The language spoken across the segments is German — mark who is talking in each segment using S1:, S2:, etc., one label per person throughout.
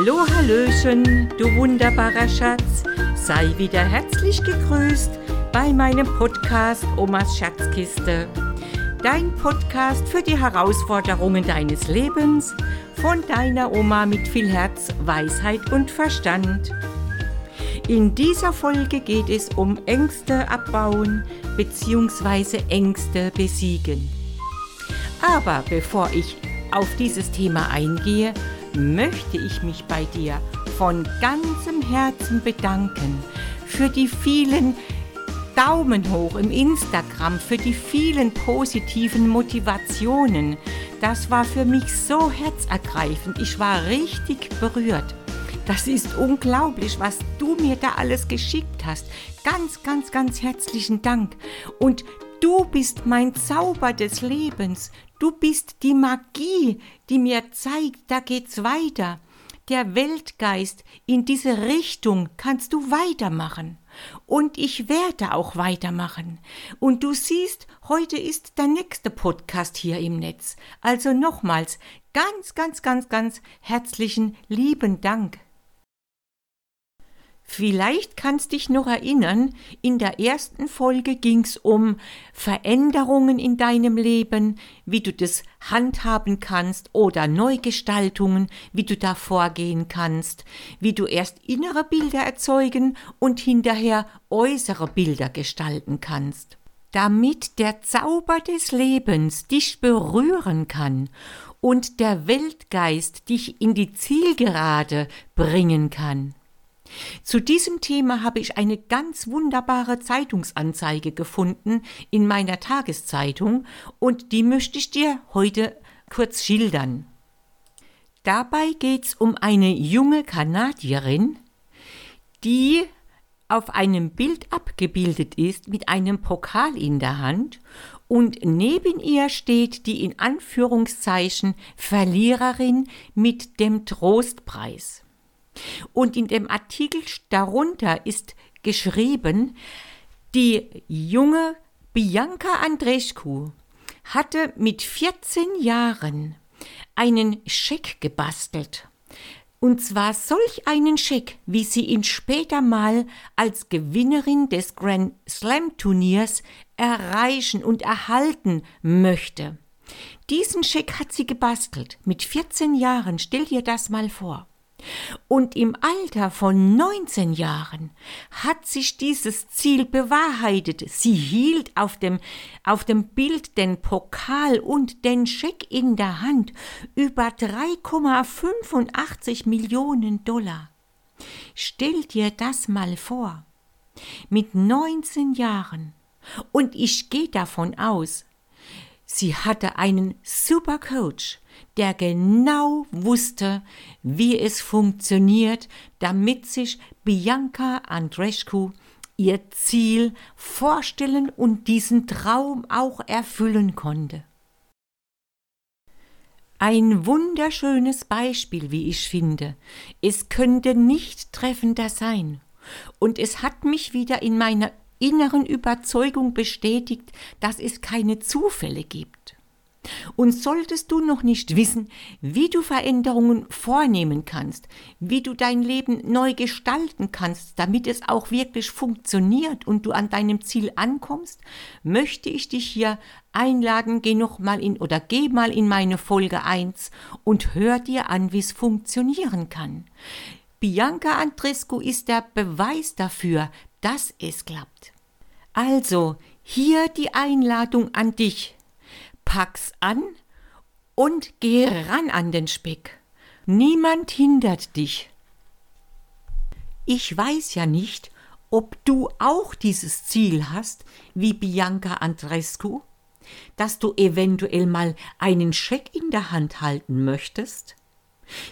S1: Hallo, Hallöchen, du wunderbarer Schatz. Sei wieder herzlich gegrüßt bei meinem Podcast Omas Schatzkiste. Dein Podcast für die Herausforderungen deines Lebens von deiner Oma mit viel Herz, Weisheit und Verstand. In dieser Folge geht es um Ängste abbauen bzw. Ängste besiegen. Aber bevor ich auf dieses Thema eingehe, möchte ich mich bei dir von ganzem Herzen bedanken für die vielen Daumen hoch im Instagram, für die vielen positiven Motivationen. Das war für mich so herzergreifend. Ich war richtig berührt. Das ist unglaublich, was du mir da alles geschickt hast. Ganz, ganz, ganz herzlichen Dank. Und du bist mein Zauber des Lebens. Du bist die Magie, die mir zeigt, da geht's weiter. Der Weltgeist, in diese Richtung kannst du weitermachen. Und ich werde auch weitermachen. Und du siehst, heute ist der nächste Podcast hier im Netz. Also nochmals ganz, ganz, ganz, ganz herzlichen lieben Dank. Vielleicht kannst dich noch erinnern, in der ersten Folge ging es um Veränderungen in deinem Leben, wie du das handhaben kannst oder Neugestaltungen, wie du da vorgehen kannst, wie du erst innere Bilder erzeugen und hinterher äußere Bilder gestalten kannst. Damit der Zauber des Lebens dich berühren kann und der Weltgeist dich in die Zielgerade bringen kann. Zu diesem Thema habe ich eine ganz wunderbare Zeitungsanzeige gefunden in meiner Tageszeitung und die möchte ich dir heute kurz schildern. Dabei geht es um eine junge Kanadierin, die auf einem Bild abgebildet ist mit einem Pokal in der Hand und neben ihr steht die in Anführungszeichen Verliererin mit dem Trostpreis. Und in dem Artikel darunter ist geschrieben, die junge Bianca Andreescu hatte mit 14 Jahren einen Scheck gebastelt. Und zwar solch einen Scheck, wie sie ihn später mal als Gewinnerin des Grand Slam Turniers erreichen und erhalten möchte. Diesen Scheck hat sie gebastelt. Mit 14 Jahren, stell dir das mal vor. Und im Alter von 19 Jahren hat sich dieses Ziel bewahrheitet. Sie hielt auf dem, auf dem Bild den Pokal und den Scheck in der Hand über 3,85 Millionen Dollar. Stell dir das mal vor. Mit 19 Jahren. Und ich gehe davon aus, sie hatte einen super Coach, der genau wusste, wie es funktioniert, damit sich Bianca Andreescu ihr Ziel vorstellen und diesen Traum auch erfüllen konnte. Ein wunderschönes Beispiel, wie ich finde. Es könnte nicht treffender sein. Und es hat mich wieder in meiner inneren Überzeugung bestätigt, dass es keine Zufälle gibt. Und solltest du noch nicht wissen, wie du Veränderungen vornehmen kannst, wie du dein Leben neu gestalten kannst, damit es auch wirklich funktioniert und du an deinem Ziel ankommst, möchte ich dich hier einladen, geh noch mal in oder geh mal in meine Folge 1 und hör dir an, wie es funktionieren kann. Bianca Andrescu ist der Beweis dafür, dass es klappt. Also, hier die Einladung an dich pack's an und geh ran an den Speck. Niemand hindert dich. Ich weiß ja nicht, ob du auch dieses Ziel hast, wie Bianca Andrescu, dass du eventuell mal einen Scheck in der Hand halten möchtest,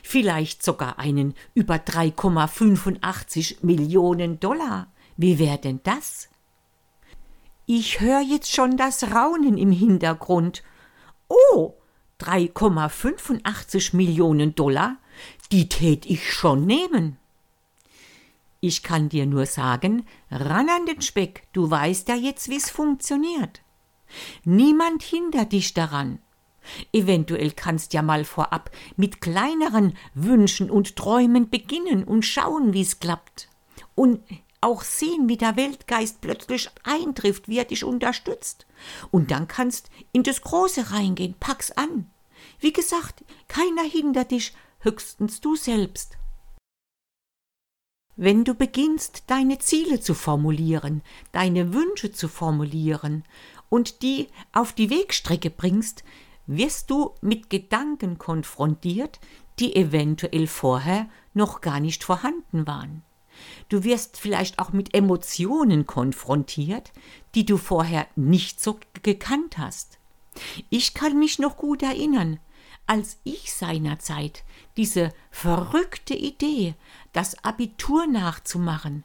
S1: vielleicht sogar einen über 3,85 Millionen Dollar. Wie wäre denn das? Ich höre jetzt schon das Raunen im Hintergrund. Oh, 3,85 Millionen Dollar, die tät ich schon nehmen. Ich kann dir nur sagen, ran an den Speck, du weißt ja jetzt, wie's funktioniert. Niemand hindert dich daran. Eventuell kannst ja mal vorab mit kleineren Wünschen und Träumen beginnen und schauen, wie's klappt. Und auch sehen, wie der Weltgeist plötzlich eintrifft, wie er dich unterstützt. Und dann kannst in das Große reingehen, pack's an. Wie gesagt, keiner hindert dich, höchstens du selbst. Wenn du beginnst, deine Ziele zu formulieren, deine Wünsche zu formulieren und die auf die Wegstrecke bringst, wirst du mit Gedanken konfrontiert, die eventuell vorher noch gar nicht vorhanden waren. Du wirst vielleicht auch mit Emotionen konfrontiert, die du vorher nicht so gekannt hast. Ich kann mich noch gut erinnern, als ich seinerzeit diese verrückte Idee, das Abitur nachzumachen,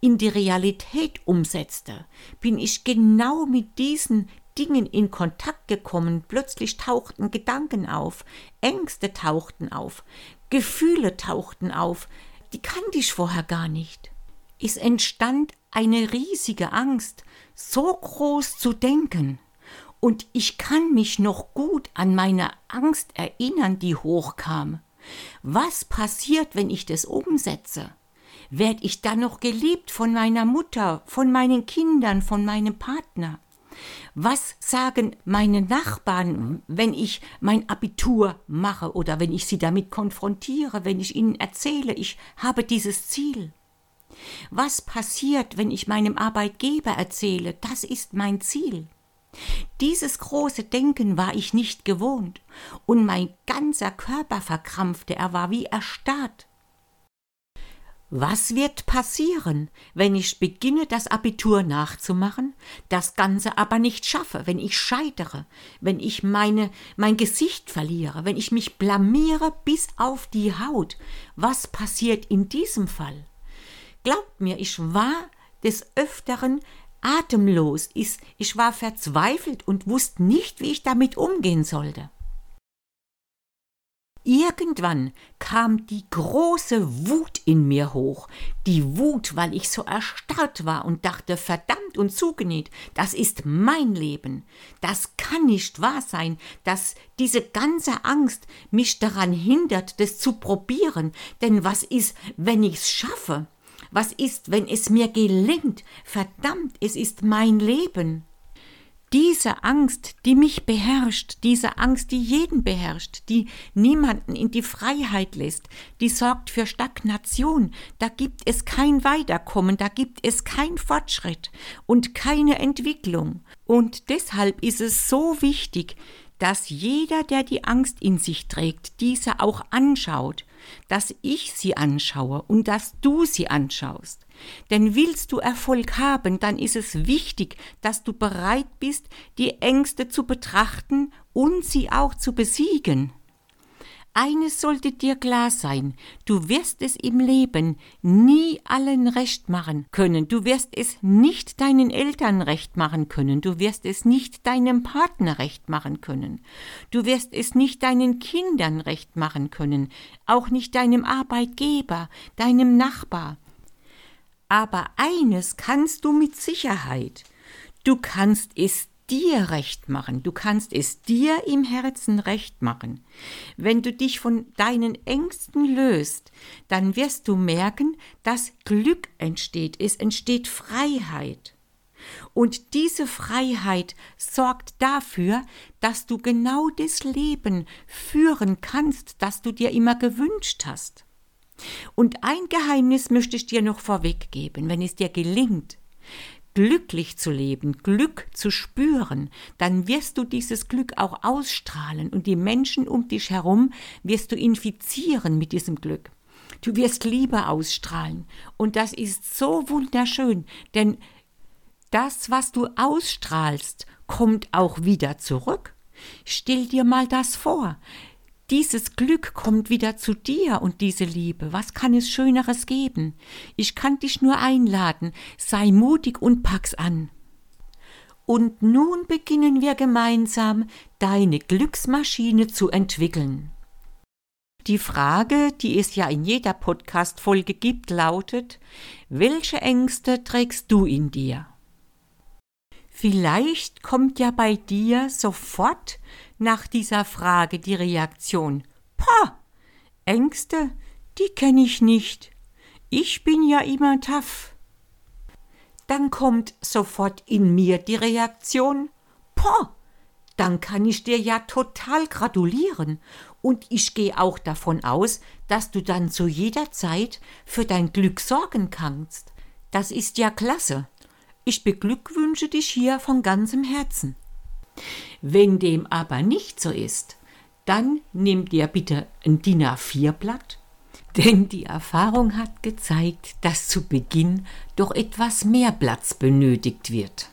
S1: in die Realität umsetzte, bin ich genau mit diesen Dingen in Kontakt gekommen, plötzlich tauchten Gedanken auf, Ängste tauchten auf, Gefühle tauchten auf, die kannte ich vorher gar nicht. Es entstand eine riesige Angst, so groß zu denken. Und ich kann mich noch gut an meine Angst erinnern, die hochkam. Was passiert, wenn ich das umsetze? Werd ich dann noch geliebt von meiner Mutter, von meinen Kindern, von meinem Partner? Was sagen meine Nachbarn, wenn ich mein Abitur mache oder wenn ich sie damit konfrontiere, wenn ich ihnen erzähle, ich habe dieses Ziel? Was passiert, wenn ich meinem Arbeitgeber erzähle, das ist mein Ziel? Dieses große Denken war ich nicht gewohnt, und mein ganzer Körper verkrampfte, er war wie erstarrt. Was wird passieren, wenn ich beginne, das Abitur nachzumachen, das Ganze aber nicht schaffe, wenn ich scheitere, wenn ich meine, mein Gesicht verliere, wenn ich mich blamiere bis auf die Haut? Was passiert in diesem Fall? Glaubt mir, ich war des Öfteren atemlos, ich war verzweifelt und wusste nicht, wie ich damit umgehen sollte. Irgendwann kam die große Wut in mir hoch, die Wut, weil ich so erstarrt war und dachte, verdammt und zugenäht, das ist mein Leben. Das kann nicht wahr sein, dass diese ganze Angst mich daran hindert, das zu probieren. Denn was ist, wenn ich's schaffe? Was ist, wenn es mir gelingt? Verdammt, es ist mein Leben. Diese Angst, die mich beherrscht, diese Angst, die jeden beherrscht, die niemanden in die Freiheit lässt, die sorgt für Stagnation, da gibt es kein Weiterkommen, da gibt es kein Fortschritt und keine Entwicklung. Und deshalb ist es so wichtig, dass jeder, der die Angst in sich trägt, diese auch anschaut, dass ich sie anschaue und dass du sie anschaust. Denn willst du Erfolg haben, dann ist es wichtig, dass du bereit bist, die Ängste zu betrachten und sie auch zu besiegen. Eines sollte dir klar sein, du wirst es im Leben nie allen recht machen können, du wirst es nicht deinen Eltern recht machen können, du wirst es nicht deinem Partner recht machen können, du wirst es nicht deinen Kindern recht machen können, auch nicht deinem Arbeitgeber, deinem Nachbar. Aber eines kannst du mit Sicherheit, du kannst es dir recht machen, du kannst es dir im Herzen recht machen. Wenn du dich von deinen Ängsten löst, dann wirst du merken, dass Glück entsteht, es entsteht Freiheit. Und diese Freiheit sorgt dafür, dass du genau das Leben führen kannst, das du dir immer gewünscht hast. Und ein Geheimnis möchte ich dir noch vorweggeben, wenn es dir gelingt, glücklich zu leben, Glück zu spüren, dann wirst du dieses Glück auch ausstrahlen und die Menschen um dich herum wirst du infizieren mit diesem Glück. Du wirst Liebe ausstrahlen und das ist so wunderschön, denn das, was du ausstrahlst, kommt auch wieder zurück. Stell dir mal das vor dieses Glück kommt wieder zu dir und diese Liebe. Was kann es Schöneres geben? Ich kann dich nur einladen. Sei mutig und pack's an. Und nun beginnen wir gemeinsam, deine Glücksmaschine zu entwickeln. Die Frage, die es ja in jeder Podcast-Folge gibt, lautet: Welche Ängste trägst du in dir? Vielleicht kommt ja bei dir sofort nach dieser Frage die Reaktion. Pah, Ängste, die kenne ich nicht. Ich bin ja immer tough. Dann kommt sofort in mir die Reaktion. Pah, dann kann ich dir ja total gratulieren. Und ich gehe auch davon aus, dass du dann zu jeder Zeit für dein Glück sorgen kannst. Das ist ja klasse. Ich beglückwünsche dich hier von ganzem Herzen. Wenn dem aber nicht so ist, dann nimm dir bitte ein DIN A4-Blatt, denn die Erfahrung hat gezeigt, dass zu Beginn doch etwas mehr Platz benötigt wird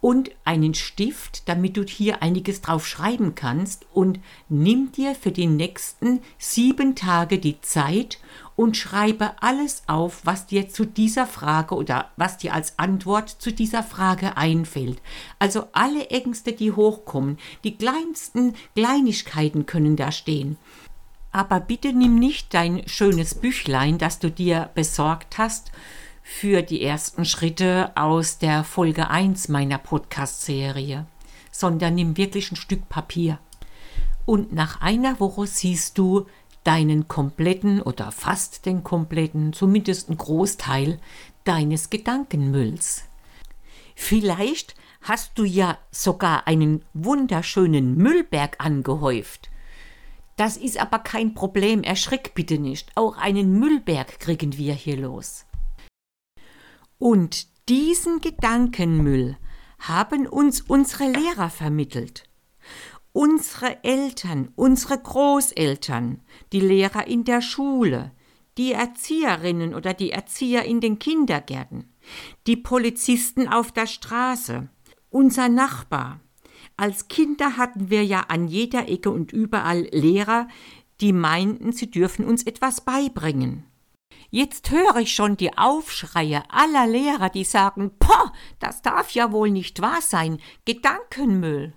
S1: und einen Stift, damit du hier einiges drauf schreiben kannst und nimm dir für die nächsten sieben Tage die Zeit und schreibe alles auf, was dir zu dieser Frage oder was dir als Antwort zu dieser Frage einfällt. Also alle Ängste, die hochkommen, die kleinsten Kleinigkeiten können da stehen. Aber bitte nimm nicht dein schönes Büchlein, das du dir besorgt hast, für die ersten Schritte aus der Folge 1 meiner Podcast-Serie, sondern nimm wirklich ein Stück Papier. Und nach einer Woche siehst du deinen kompletten oder fast den kompletten, zumindest einen Großteil deines Gedankenmülls. Vielleicht hast du ja sogar einen wunderschönen Müllberg angehäuft. Das ist aber kein Problem, erschrick bitte nicht. Auch einen Müllberg kriegen wir hier los. Und diesen Gedankenmüll haben uns unsere Lehrer vermittelt. Unsere Eltern, unsere Großeltern, die Lehrer in der Schule, die Erzieherinnen oder die Erzieher in den Kindergärten, die Polizisten auf der Straße, unser Nachbar. Als Kinder hatten wir ja an jeder Ecke und überall Lehrer, die meinten, sie dürfen uns etwas beibringen. Jetzt höre ich schon die Aufschreie aller Lehrer, die sagen, Poh, das darf ja wohl nicht wahr sein, Gedankenmüll.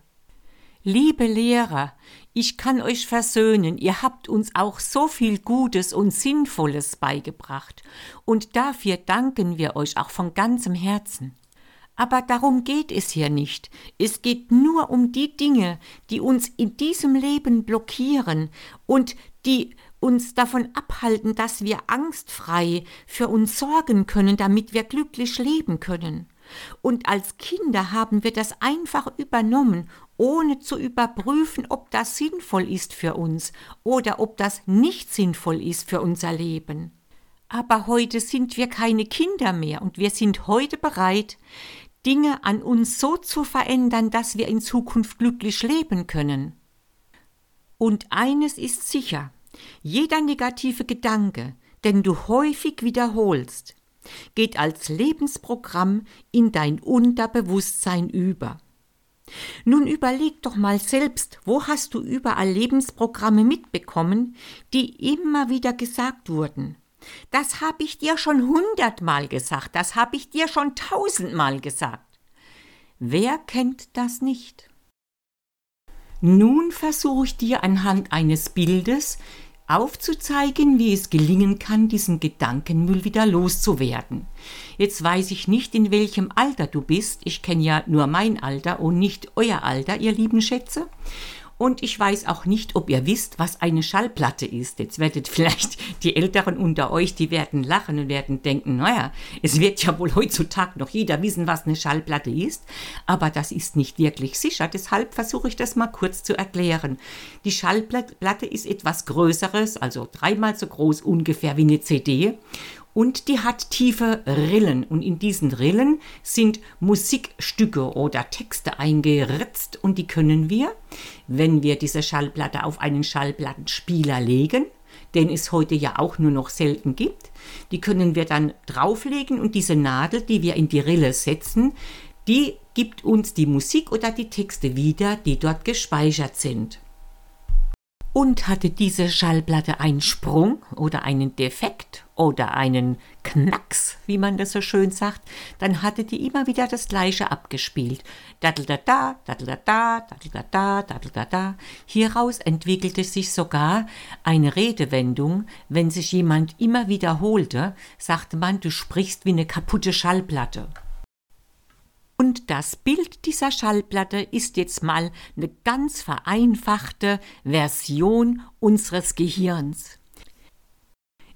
S1: Liebe Lehrer, ich kann euch versöhnen, ihr habt uns auch so viel Gutes und Sinnvolles beigebracht, und dafür danken wir euch auch von ganzem Herzen. Aber darum geht es hier nicht. Es geht nur um die Dinge, die uns in diesem Leben blockieren und die uns davon abhalten, dass wir angstfrei für uns sorgen können, damit wir glücklich leben können. Und als Kinder haben wir das einfach übernommen, ohne zu überprüfen, ob das sinnvoll ist für uns oder ob das nicht sinnvoll ist für unser Leben. Aber heute sind wir keine Kinder mehr und wir sind heute bereit, Dinge an uns so zu verändern, dass wir in Zukunft glücklich leben können. Und eines ist sicher, jeder negative Gedanke, den du häufig wiederholst, geht als Lebensprogramm in dein Unterbewusstsein über. Nun überleg doch mal selbst, wo hast du überall Lebensprogramme mitbekommen, die immer wieder gesagt wurden. Das habe ich dir schon hundertmal gesagt, das habe ich dir schon tausendmal gesagt. Wer kennt das nicht? Nun versuche ich dir anhand eines Bildes aufzuzeigen, wie es gelingen kann, diesen Gedankenmüll wieder loszuwerden. Jetzt weiß ich nicht, in welchem Alter du bist. Ich kenne ja nur mein Alter und nicht euer Alter, ihr lieben Schätze. Und ich weiß auch nicht, ob ihr wisst, was eine Schallplatte ist. Jetzt werdet vielleicht die Älteren unter euch, die werden lachen und werden denken, naja, es wird ja wohl heutzutage noch jeder wissen, was eine Schallplatte ist. Aber das ist nicht wirklich sicher. Deshalb versuche ich das mal kurz zu erklären. Die Schallplatte ist etwas Größeres, also dreimal so groß ungefähr wie eine CD und die hat tiefe Rillen. Und in diesen Rillen sind Musikstücke oder Texte eingeritzt. Und die können wir, wenn wir diese Schallplatte auf einen Schallplattenspieler legen, den es heute ja auch nur noch selten gibt, die können wir dann drauflegen. Und diese Nadel, die wir in die Rille setzen, die gibt uns die Musik oder die Texte wieder, die dort gespeichert sind. Und hatte diese Schallplatte einen Sprung oder einen Defekt oder einen Knacks, wie man das so schön sagt, dann hatte die immer wieder das gleiche abgespielt. Daddel-da-da, daddel-da-da, daddel-da-da, daddel-da-da. Hieraus entwickelte sich sogar eine Redewendung, wenn sich jemand immer wiederholte, sagte man, du sprichst wie eine kaputte Schallplatte. Und das Bild dieser Schallplatte ist jetzt mal eine ganz vereinfachte Version unseres Gehirns.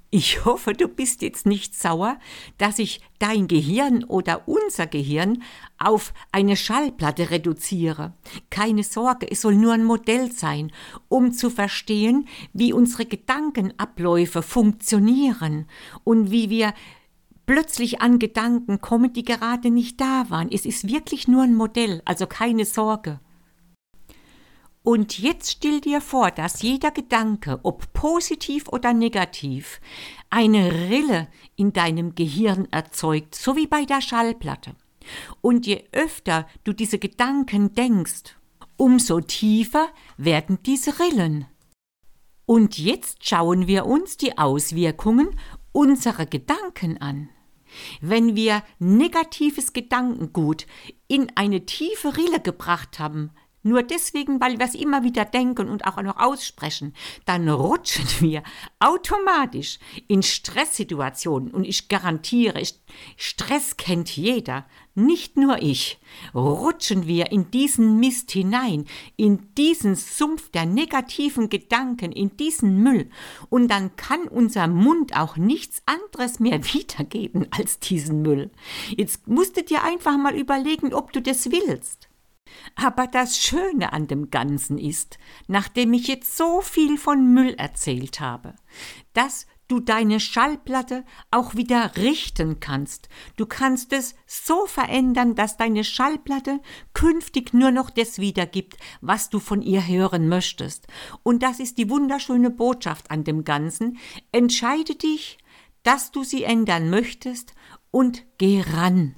S1: Ich hoffe, du bist jetzt nicht sauer, dass ich dein Gehirn oder unser Gehirn auf eine Schallplatte reduziere. Keine Sorge, es soll nur ein Modell sein, um zu verstehen, wie unsere Gedankenabläufe funktionieren und wie wir plötzlich an Gedanken kommen, die gerade nicht da waren. Es ist wirklich nur ein Modell, also keine Sorge. Und jetzt stell dir vor, dass jeder Gedanke, ob positiv oder negativ, eine Rille in deinem Gehirn erzeugt, so wie bei der Schallplatte. Und je öfter du diese Gedanken denkst, umso tiefer werden diese Rillen. Und jetzt schauen wir uns die Auswirkungen unserer Gedanken an. Wenn wir negatives Gedankengut in eine tiefe Rille gebracht haben, nur deswegen, weil wir es immer wieder denken und auch noch aussprechen, dann rutschen wir automatisch in Stresssituationen. Und ich garantiere, Stress kennt jeder, nicht nur ich. Rutschen wir in diesen Mist hinein, in diesen Sumpf der negativen Gedanken, in diesen Müll. Und dann kann unser Mund auch nichts anderes mehr wiedergeben als diesen Müll. Jetzt musst du dir einfach mal überlegen, ob du das willst. Aber das Schöne an dem Ganzen ist, nachdem ich jetzt so viel von Müll erzählt habe, dass du deine Schallplatte auch wieder richten kannst. Du kannst es so verändern, dass deine Schallplatte künftig nur noch das wiedergibt, was du von ihr hören möchtest. Und das ist die wunderschöne Botschaft an dem Ganzen. Entscheide dich, dass du sie ändern möchtest und geh ran.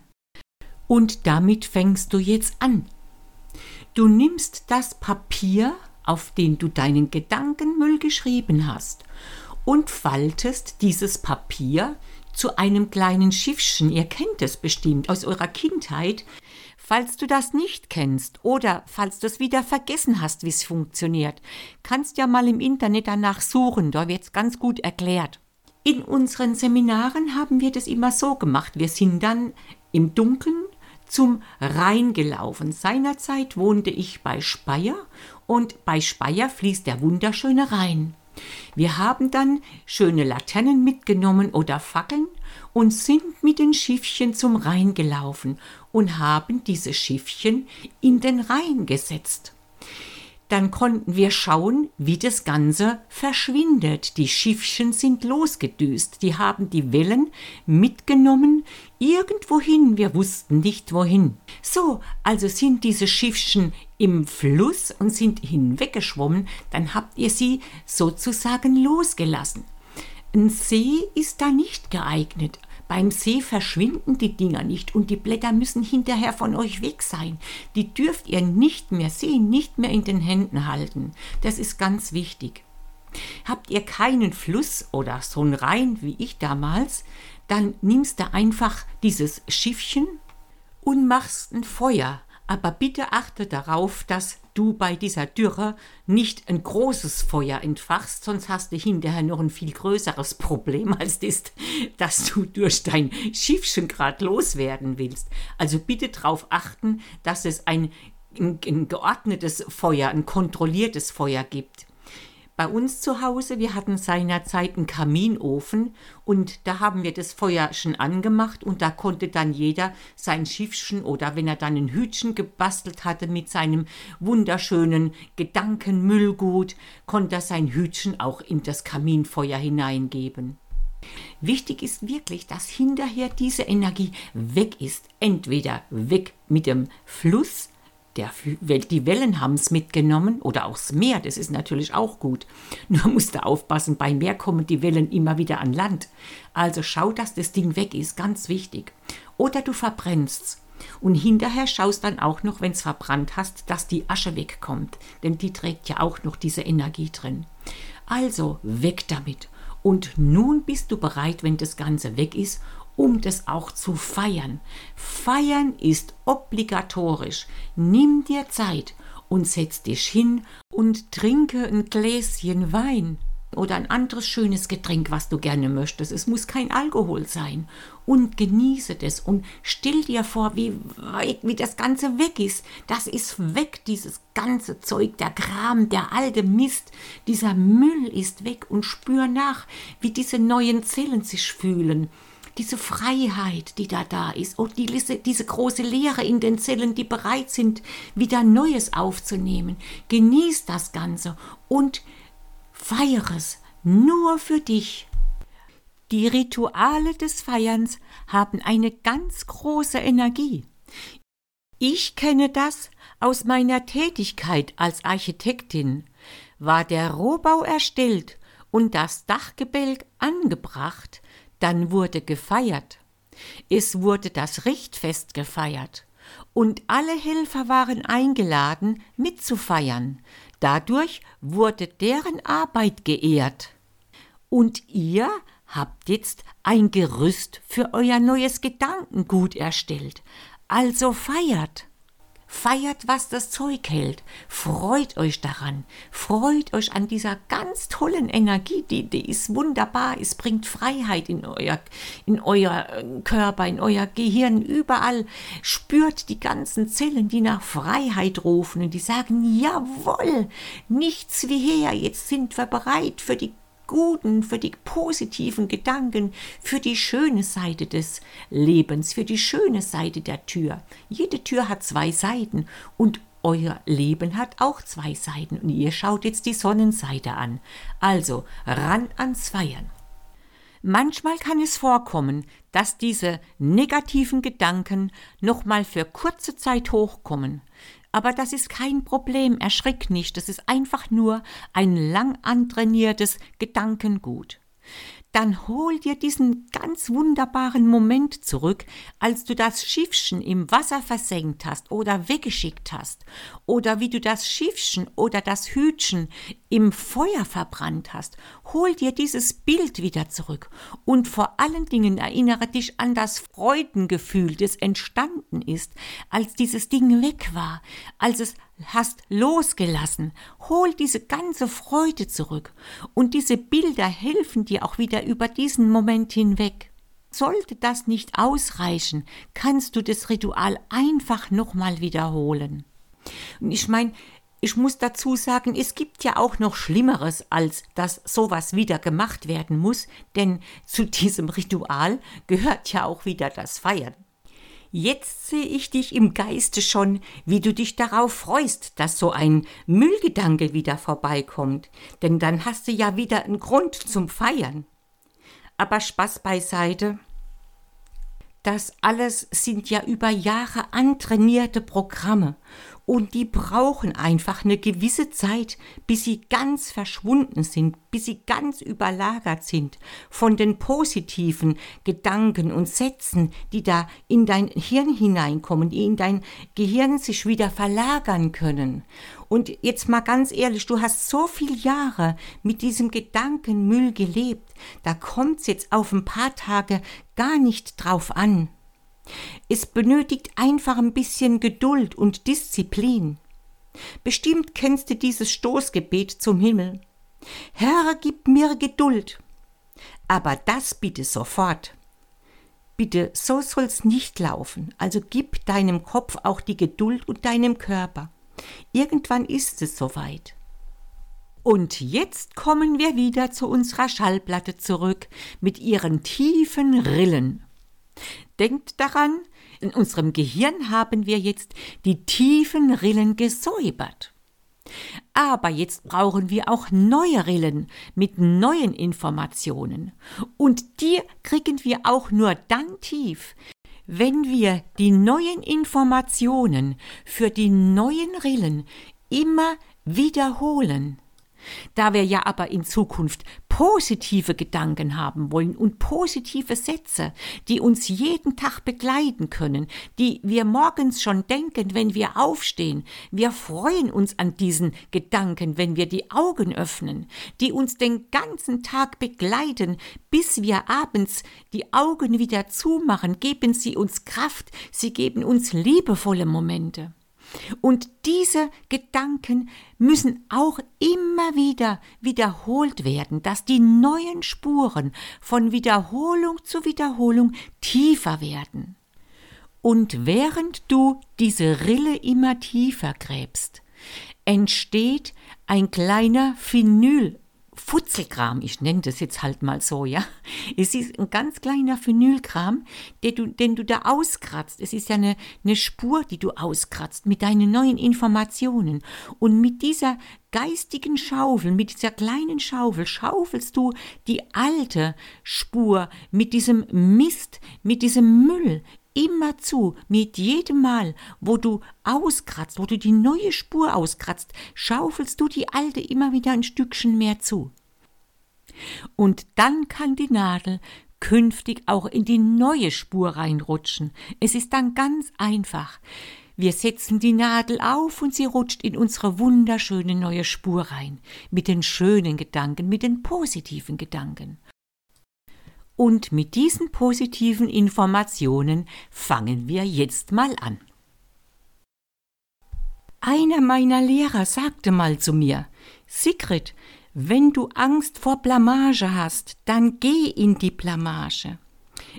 S1: Und damit fängst du jetzt an, Du nimmst das Papier, auf den du deinen Gedankenmüll geschrieben hast, und faltest dieses Papier zu einem kleinen Schiffchen. Ihr kennt es bestimmt aus eurer Kindheit. Falls du das nicht kennst oder falls du es wieder vergessen hast, wie es funktioniert, kannst ja mal im Internet danach suchen, da wird es ganz gut erklärt. In unseren Seminaren haben wir das immer so gemacht. Wir sind dann im Dunkeln zum Rhein gelaufen. Seinerzeit wohnte ich bei Speyer und bei Speyer fließt der wunderschöne Rhein. Wir haben dann schöne Laternen mitgenommen oder Fackeln und sind mit den Schiffchen zum Rhein gelaufen und haben diese Schiffchen in den Rhein gesetzt dann konnten wir schauen, wie das Ganze verschwindet. Die Schiffchen sind losgedüst, die haben die Wellen mitgenommen irgendwohin, wir wussten nicht wohin. So, also sind diese Schiffchen im Fluss und sind hinweggeschwommen, dann habt ihr sie sozusagen losgelassen. Ein See ist da nicht geeignet. Beim See verschwinden die Dinger nicht und die Blätter müssen hinterher von euch weg sein. Die dürft ihr nicht mehr sehen, nicht mehr in den Händen halten. Das ist ganz wichtig. Habt ihr keinen Fluss oder so einen Rhein wie ich damals, dann nimmst du einfach dieses Schiffchen und machst ein Feuer aber bitte achte darauf, dass du bei dieser Dürre nicht ein großes Feuer entfachst, sonst hast du hinterher noch ein viel größeres Problem als das, dass du durch dein Schiffchen gerade loswerden willst. Also bitte darauf achten, dass es ein, ein, ein geordnetes Feuer, ein kontrolliertes Feuer gibt bei uns zu Hause, wir hatten seinerzeit einen Kaminofen und da haben wir das Feuer schon angemacht und da konnte dann jeder sein Schiffchen oder wenn er dann ein Hütchen gebastelt hatte mit seinem wunderschönen Gedankenmüllgut, konnte er sein Hütchen auch in das Kaminfeuer hineingeben. Wichtig ist wirklich, dass hinterher diese Energie weg ist. Entweder weg mit dem Fluss, der, die Wellen haben es mitgenommen oder auch das Meer, das ist natürlich auch gut. Nur musst du aufpassen, bei Meer kommen die Wellen immer wieder an Land. Also schau, dass das Ding weg ist, ganz wichtig. Oder du verbrennst Und hinterher schaust dann auch noch, wenn es verbrannt hast, dass die Asche wegkommt. Denn die trägt ja auch noch diese Energie drin. Also weg damit. Und nun bist du bereit, wenn das Ganze weg ist, um das auch zu feiern. Feiern ist obligatorisch. Nimm dir Zeit und setz dich hin und trinke ein Gläschen Wein oder ein anderes schönes Getränk, was du gerne möchtest. Es muss kein Alkohol sein. Und genieße das und stell dir vor, wie, wie das Ganze weg ist. Das ist weg, dieses ganze Zeug, der Kram, der alte Mist, dieser Müll ist weg und spür nach, wie diese neuen Zellen sich fühlen diese Freiheit, die da da ist, und die, diese große Leere in den Zellen, die bereit sind, wieder Neues aufzunehmen. Genieß das Ganze und feiere es nur für dich. Die Rituale des Feierns haben eine ganz große Energie. Ich kenne das aus meiner Tätigkeit als Architektin. War der Rohbau erstellt und das Dachgebälk angebracht, dann wurde gefeiert. Es wurde das Richtfest gefeiert. Und alle Helfer waren eingeladen, mitzufeiern. Dadurch wurde deren Arbeit geehrt. Und ihr habt jetzt ein Gerüst für euer neues Gedankengut erstellt. Also feiert. Feiert, was das Zeug hält. Freut euch daran. Freut euch an dieser ganz tollen Energie. Die, die ist wunderbar. Es bringt Freiheit in euer, in euer äh, Körper, in euer Gehirn, überall. Spürt die ganzen Zellen, die nach Freiheit rufen und die sagen, jawohl, nichts wie her. Jetzt sind wir bereit für die guten, für die positiven Gedanken, für die schöne Seite des Lebens, für die schöne Seite der Tür. Jede Tür hat zwei Seiten und euer Leben hat auch zwei Seiten und ihr schaut jetzt die Sonnenseite an. Also ran ans Feiern. Manchmal kann es vorkommen, dass diese negativen Gedanken nochmal für kurze Zeit hochkommen. Aber das ist kein Problem, erschrick nicht, das ist einfach nur ein lang antrainiertes Gedankengut. Dann hol dir diesen ganz wunderbaren Moment zurück, als du das Schiffchen im Wasser versenkt hast oder weggeschickt hast, oder wie du das Schiffchen oder das Hütchen im Feuer verbrannt hast. Hol dir dieses Bild wieder zurück und vor allen Dingen erinnere dich an das Freudengefühl, das entstanden ist, als dieses Ding weg war, als es hast losgelassen. Hol diese ganze Freude zurück. Und diese Bilder helfen dir auch wieder über diesen Moment hinweg. Sollte das nicht ausreichen, kannst du das Ritual einfach nochmal wiederholen. Und ich meine, ich muss dazu sagen, es gibt ja auch noch Schlimmeres, als dass sowas wieder gemacht werden muss, denn zu diesem Ritual gehört ja auch wieder das Feiern. Jetzt sehe ich dich im Geiste schon, wie du dich darauf freust, dass so ein Müllgedanke wieder vorbeikommt, denn dann hast du ja wieder einen Grund zum Feiern. Aber Spaß beiseite. Das alles sind ja über Jahre antrainierte Programme und die brauchen einfach eine gewisse Zeit, bis sie ganz verschwunden sind, bis sie ganz überlagert sind von den positiven Gedanken und Sätzen, die da in dein Hirn hineinkommen, die in dein Gehirn sich wieder verlagern können. Und jetzt mal ganz ehrlich, du hast so viele Jahre mit diesem Gedankenmüll gelebt, da kommt's jetzt auf ein paar Tage gar nicht drauf an. Es benötigt einfach ein bisschen Geduld und Disziplin. Bestimmt kennst du dieses Stoßgebet zum Himmel. Herr, gib mir Geduld. Aber das bitte sofort. Bitte, so soll's nicht laufen. Also gib deinem Kopf auch die Geduld und deinem Körper. Irgendwann ist es soweit. Und jetzt kommen wir wieder zu unserer Schallplatte zurück mit ihren tiefen Rillen. Denkt daran, in unserem Gehirn haben wir jetzt die tiefen Rillen gesäubert. Aber jetzt brauchen wir auch neue Rillen mit neuen Informationen. Und die kriegen wir auch nur dann tief, wenn wir die neuen Informationen für die neuen Rillen immer wiederholen. Da wir ja aber in Zukunft positive Gedanken haben wollen und positive Sätze, die uns jeden Tag begleiten können, die wir morgens schon denken, wenn wir aufstehen. Wir freuen uns an diesen Gedanken, wenn wir die Augen öffnen, die uns den ganzen Tag begleiten, bis wir abends die Augen wieder zumachen, geben sie uns Kraft, sie geben uns liebevolle Momente. Und diese Gedanken müssen auch immer wieder wiederholt werden, dass die neuen Spuren von Wiederholung zu Wiederholung tiefer werden. Und während du diese Rille immer tiefer gräbst, entsteht ein kleiner Phenyl Futzelkram, ich nenne das jetzt halt mal so, ja. Es ist ein ganz kleiner Phenylkram, den du, den du da auskratzt. Es ist ja eine, eine Spur, die du auskratzt mit deinen neuen Informationen. Und mit dieser geistigen Schaufel, mit dieser kleinen Schaufel, schaufelst du die alte Spur mit diesem Mist, mit diesem Müll, immer zu, mit jedem Mal, wo du auskratzt, wo du die neue Spur auskratzt, schaufelst du die alte immer wieder ein Stückchen mehr zu. Und dann kann die Nadel künftig auch in die neue Spur reinrutschen. Es ist dann ganz einfach. Wir setzen die Nadel auf und sie rutscht in unsere wunderschöne neue Spur rein, mit den schönen Gedanken, mit den positiven Gedanken. Und mit diesen positiven Informationen fangen wir jetzt mal an. Einer meiner Lehrer sagte mal zu mir, Sigrid, wenn du Angst vor Blamage hast, dann geh in die Blamage.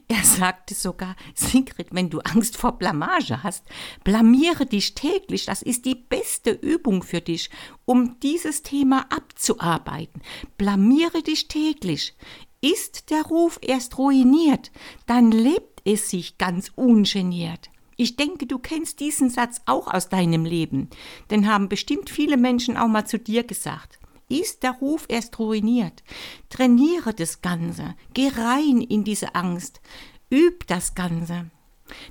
S1: Er sagte sogar, Sigrid, wenn du Angst vor Blamage hast, blamiere dich täglich, das ist die beste Übung für dich, um dieses Thema abzuarbeiten. Blamiere dich täglich. Ist der Ruf erst ruiniert, dann lebt es sich ganz ungeniert. Ich denke, du kennst diesen Satz auch aus deinem Leben, denn haben bestimmt viele Menschen auch mal zu dir gesagt. Ist der Ruf erst ruiniert? Trainiere das Ganze, geh rein in diese Angst, üb das Ganze.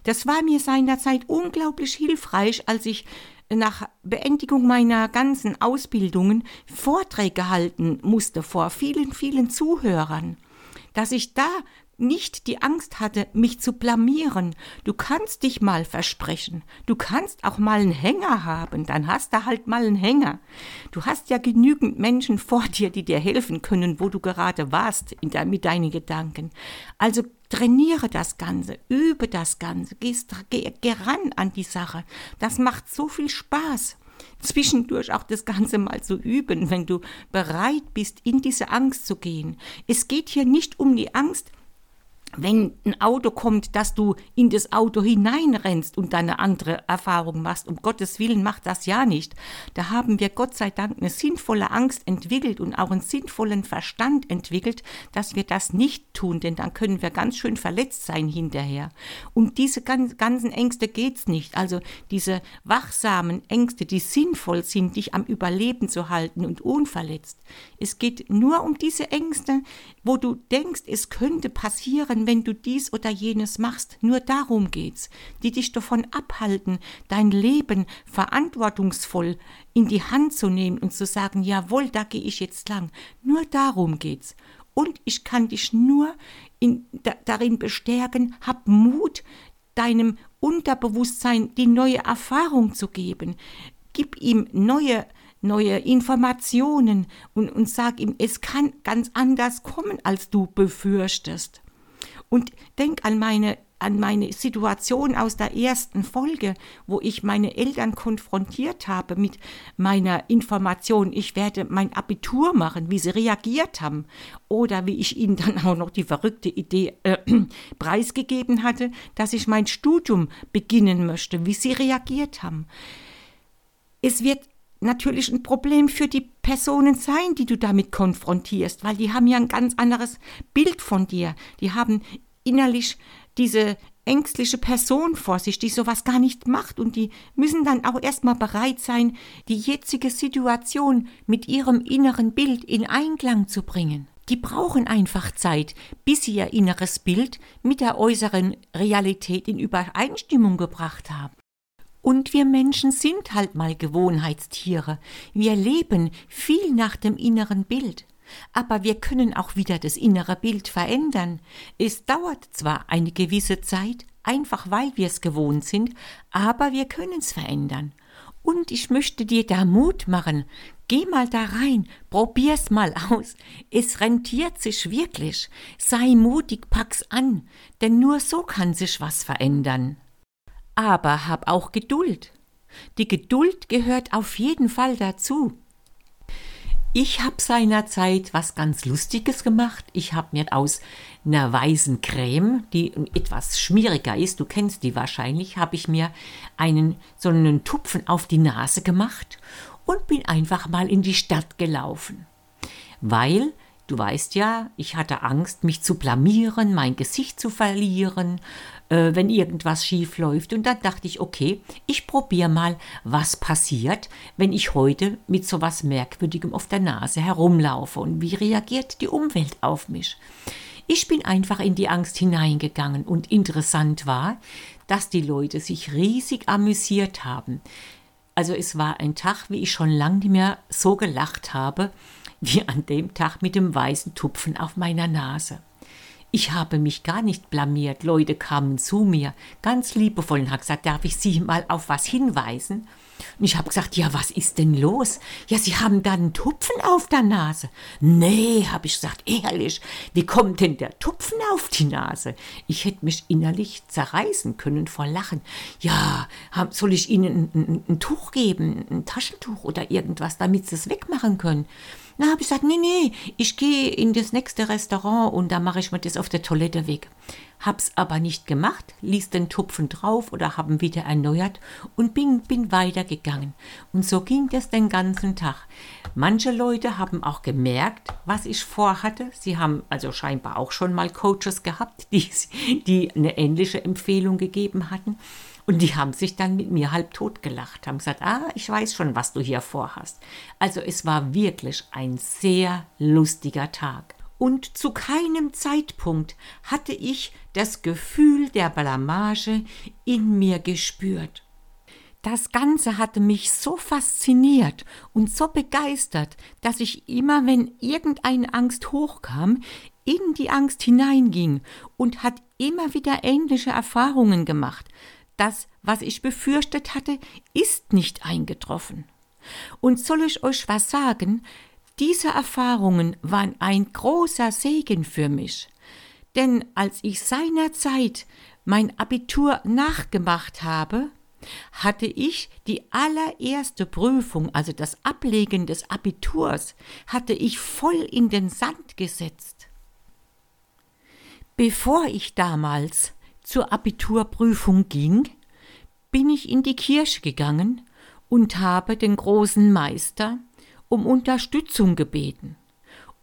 S1: Das war mir seinerzeit unglaublich hilfreich, als ich nach Beendigung meiner ganzen Ausbildungen Vorträge halten musste vor vielen, vielen Zuhörern, dass ich da nicht die Angst hatte, mich zu blamieren. Du kannst dich mal versprechen. Du kannst auch mal einen Hänger haben. Dann hast du halt mal einen Hänger. Du hast ja genügend Menschen vor dir, die dir helfen können, wo du gerade warst de mit deinen Gedanken. Also trainiere das Ganze, übe das Ganze, geh, geh, geh ran an die Sache. Das macht so viel Spaß zwischendurch auch das Ganze mal zu üben, wenn du bereit bist, in diese Angst zu gehen. Es geht hier nicht um die Angst, wenn ein Auto kommt, dass du in das Auto hineinrennst und dann eine andere Erfahrung machst. Um Gottes Willen macht das ja nicht. Da haben wir Gott sei Dank eine sinnvolle Angst entwickelt und auch einen sinnvollen Verstand entwickelt, dass wir das nicht tun, denn dann können wir ganz schön verletzt sein hinterher. Um diese ganzen Ängste geht's nicht. Also diese wachsamen Ängste, die sinnvoll sind, dich am Überleben zu halten und unverletzt. Es geht nur um diese Ängste, wo du denkst, es könnte passieren, wenn du dies oder jenes machst. Nur darum geht's, die dich davon abhalten, dein Leben verantwortungsvoll in die Hand zu nehmen und zu sagen, jawohl, da gehe ich jetzt lang. Nur darum geht's. Und ich kann dich nur in, da, darin bestärken, hab Mut, deinem Unterbewusstsein die neue Erfahrung zu geben. Gib ihm neue neue Informationen und, und sag ihm, es kann ganz anders kommen, als du befürchtest. Und denk an meine an meine Situation aus der ersten Folge, wo ich meine Eltern konfrontiert habe mit meiner Information, ich werde mein Abitur machen, wie sie reagiert haben, oder wie ich ihnen dann auch noch die verrückte Idee äh, preisgegeben hatte, dass ich mein Studium beginnen möchte, wie sie reagiert haben. Es wird natürlich ein Problem für die Personen sein, die du damit konfrontierst, weil die haben ja ein ganz anderes Bild von dir. Die haben innerlich diese ängstliche Person vor sich, die sowas gar nicht macht und die müssen dann auch erstmal bereit sein, die jetzige Situation mit ihrem inneren Bild in Einklang zu bringen. Die brauchen einfach Zeit, bis sie ihr inneres Bild mit der äußeren Realität in Übereinstimmung gebracht haben. Und wir Menschen sind halt mal Gewohnheitstiere. Wir leben viel nach dem inneren Bild. Aber wir können auch wieder das innere Bild verändern. Es dauert zwar eine gewisse Zeit, einfach weil wir es gewohnt sind, aber wir können es verändern. Und ich möchte dir da Mut machen. Geh mal da rein, probier's mal aus. Es rentiert sich wirklich. Sei mutig, pack's an, denn nur so kann sich was verändern aber hab auch Geduld. Die Geduld gehört auf jeden Fall dazu. Ich habe seinerzeit was ganz Lustiges gemacht. Ich habe mir aus einer weißen Creme, die etwas schmieriger ist, du kennst die wahrscheinlich, habe ich mir einen so einen Tupfen auf die Nase gemacht und bin einfach mal in die Stadt gelaufen. Weil Du weißt ja, ich hatte Angst, mich zu blamieren, mein Gesicht zu verlieren, äh, wenn irgendwas schief läuft. Und dann dachte ich, okay, ich probiere mal, was passiert, wenn ich heute mit so was Merkwürdigem auf der Nase herumlaufe und wie reagiert die Umwelt auf mich. Ich bin einfach in die Angst hineingegangen und interessant war, dass die Leute sich riesig amüsiert haben. Also es war ein Tag, wie ich schon lange nicht mehr so gelacht habe, wie an dem Tag mit dem weißen Tupfen auf meiner Nase. Ich habe mich gar nicht blamiert. Leute kamen zu mir, ganz liebevoll, und haben gesagt, darf ich Sie mal auf was hinweisen? Und ich habe gesagt, ja, was ist denn los? Ja, Sie haben da einen Tupfen auf der Nase. Nee, habe ich gesagt, ehrlich, wie kommt denn der Tupfen auf die Nase? Ich hätte mich innerlich zerreißen können vor Lachen. Ja, soll ich Ihnen ein, ein, ein Tuch geben, ein Taschentuch oder irgendwas, damit Sie es wegmachen können? Na, habe ich gesagt, nee, nee, ich gehe in das nächste Restaurant und da mache ich mir das auf der Toilette weg. Hab's aber nicht gemacht, ließ den Tupfen drauf oder haben wieder erneuert und bin, bin weitergegangen. Und so ging das den ganzen Tag. Manche Leute haben auch gemerkt, was ich vorhatte. Sie haben also scheinbar auch schon mal Coaches gehabt, die, die eine ähnliche Empfehlung gegeben hatten. Und die haben sich dann mit mir halb tot gelacht, haben gesagt, ah, ich weiß schon, was du hier vorhast. Also es war wirklich ein sehr lustiger Tag. Und zu keinem Zeitpunkt hatte ich das Gefühl der Blamage in mir gespürt. Das Ganze hatte mich so fasziniert und so begeistert, dass ich immer, wenn irgendeine Angst hochkam, in die Angst hineinging und hat immer wieder ähnliche Erfahrungen gemacht, das, was ich befürchtet hatte, ist nicht eingetroffen. Und soll ich euch was sagen? Diese Erfahrungen waren ein großer Segen für mich. Denn als ich seinerzeit mein Abitur nachgemacht habe, hatte ich die allererste Prüfung, also das Ablegen des Abiturs, hatte ich voll in den Sand gesetzt. Bevor ich damals zur Abiturprüfung ging, bin ich in die Kirche gegangen und habe den großen Meister um Unterstützung gebeten.